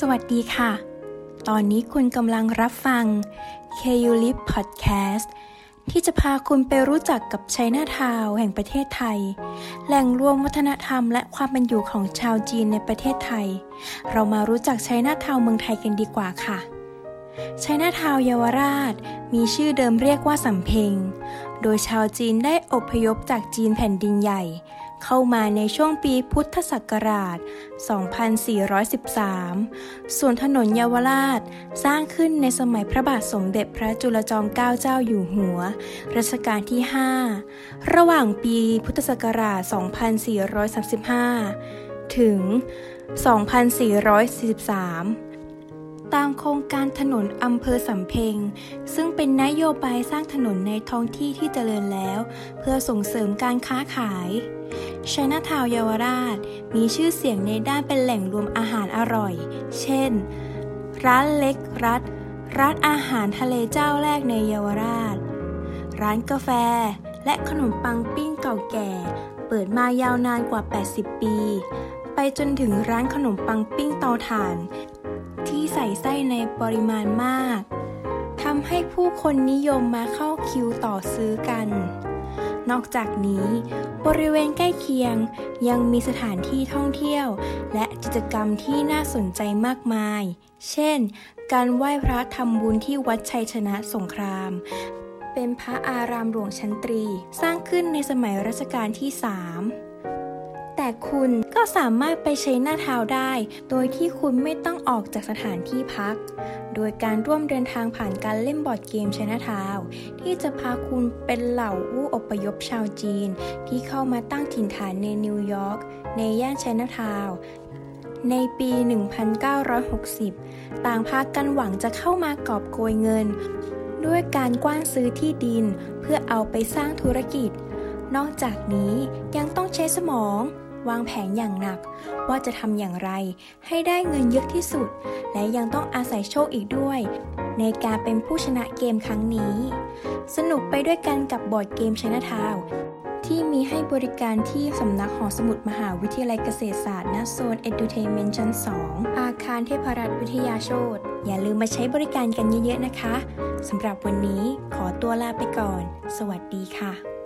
สวัสดีค่ะ ตอนนี้คุณกำลังรับฟัง k u l i p Podcast ที่จะพาคุณไปรู้จักกับไชน่าทาวแห่งประเทศไทย แหล่งรวมวัฒนธรรมและความเป็นอยู่ของชาวจีนในประเทศไทย เรามารู้จักไชน่าทาวเมืองไทยกันดีกว่าค่ะไชน่าทาวเยาวราช มีชื่อเดิมเรียกว่าสำเพ็ง โดยชาวจีนได้อพยพจากจีนแผ่นดินใหญ่ เข้ามาในช่วงปีพุทธศักราช 2413 ส่วนถนนเยาวราชสร้างขึ้นในสมัยพระบาทสมเด็จพระจุลจอมเกล้าเจ้าอยู่หัว รัชกาลที่ 5 ระหว่างปีพุทธศักราช 2435 ถึง 2443 ตามโครงการถนนอำเภอสำเพ็ง ซึ่งเป็นนโยบายสร้างถนนในท้องที่ที่เจริญแล้ว เพื่อส่งเสริมการค้าขายชัยนาทาวเยาวราช มีชื่อเสียงในด้านเป็นแหล่งรวมอาหารอร่อย เช่น ร้านเล็กรัฐร้านอาหารทะเลเจ้าแรกในเยาวราช ร้านกาแฟ และขนมปังปิ้งเก่าแก่ เปิดมายาวนานกว่า 80 ปี ไปจนถึงร้านขนมปังปิ้งเตาถ่าน ที่ใส่ไส้ในปริมาณมากทำให้ผู้คนนิยมมาเข้าคิวต่อซื้อกัน นอกจากนี้บริเวณใกล้เคียงยังมีสถานที่ท่องเที่ยว และกิจกรรมที่น่าสนใจมากมาย เช่น การไหว้พระทำบุญที่วัดชัยชนะสงคราม เป็นพระอารามหลวงชั้นตรี สร้างขึ้นในสมัยรัชกาลที่ 3 แต่คุณก็สามารถไปใช้หน้าเท้าได้ โดยที่คุณไม่ต้องออกจากสถานที่พัก โดยการร่วมเดินทางผ่านการเล่นบอร์ดเกมชน้าเท้าที่จะพาคุณเป็นเหล่าผู้อพยพชาวจีน ที่เข้ามาตั้งถิ่นฐานในนิวยอร์กในย่านชน่าทาวในปี 1960 ต่างพากันหวังจะเข้ามากอบโกยเงิน ด้วยการกว้านซื้อที่ดินเพื่อเอาไปสร้างธุรกิจ นอกจากนี้ยังต้องใช้สมอง วางแผนอย่างหนัก ว่าจะทำอย่างไรให้ได้เงินเยอะที่สุด และยังต้องอาศัยโชคอีกด้วย ในการเป็นผู้ชนะเกมครั้งนี้ สนุกไปด้วยกันกับบอร์ดเกมชนะทาวที่มีให้บริการที่สำนักหอสมุดมหาวิทยาลัยเกษตรศาสตร์ณโซน Edutainment ชั้น 2 อาคารเทพรัตน์วิทยาโชตอย่าลืมมาใช้บริการกันเยอะๆนะคะ สำหรับวันนี้ขอตัวลาไปก่อน สวัสดีค่ะ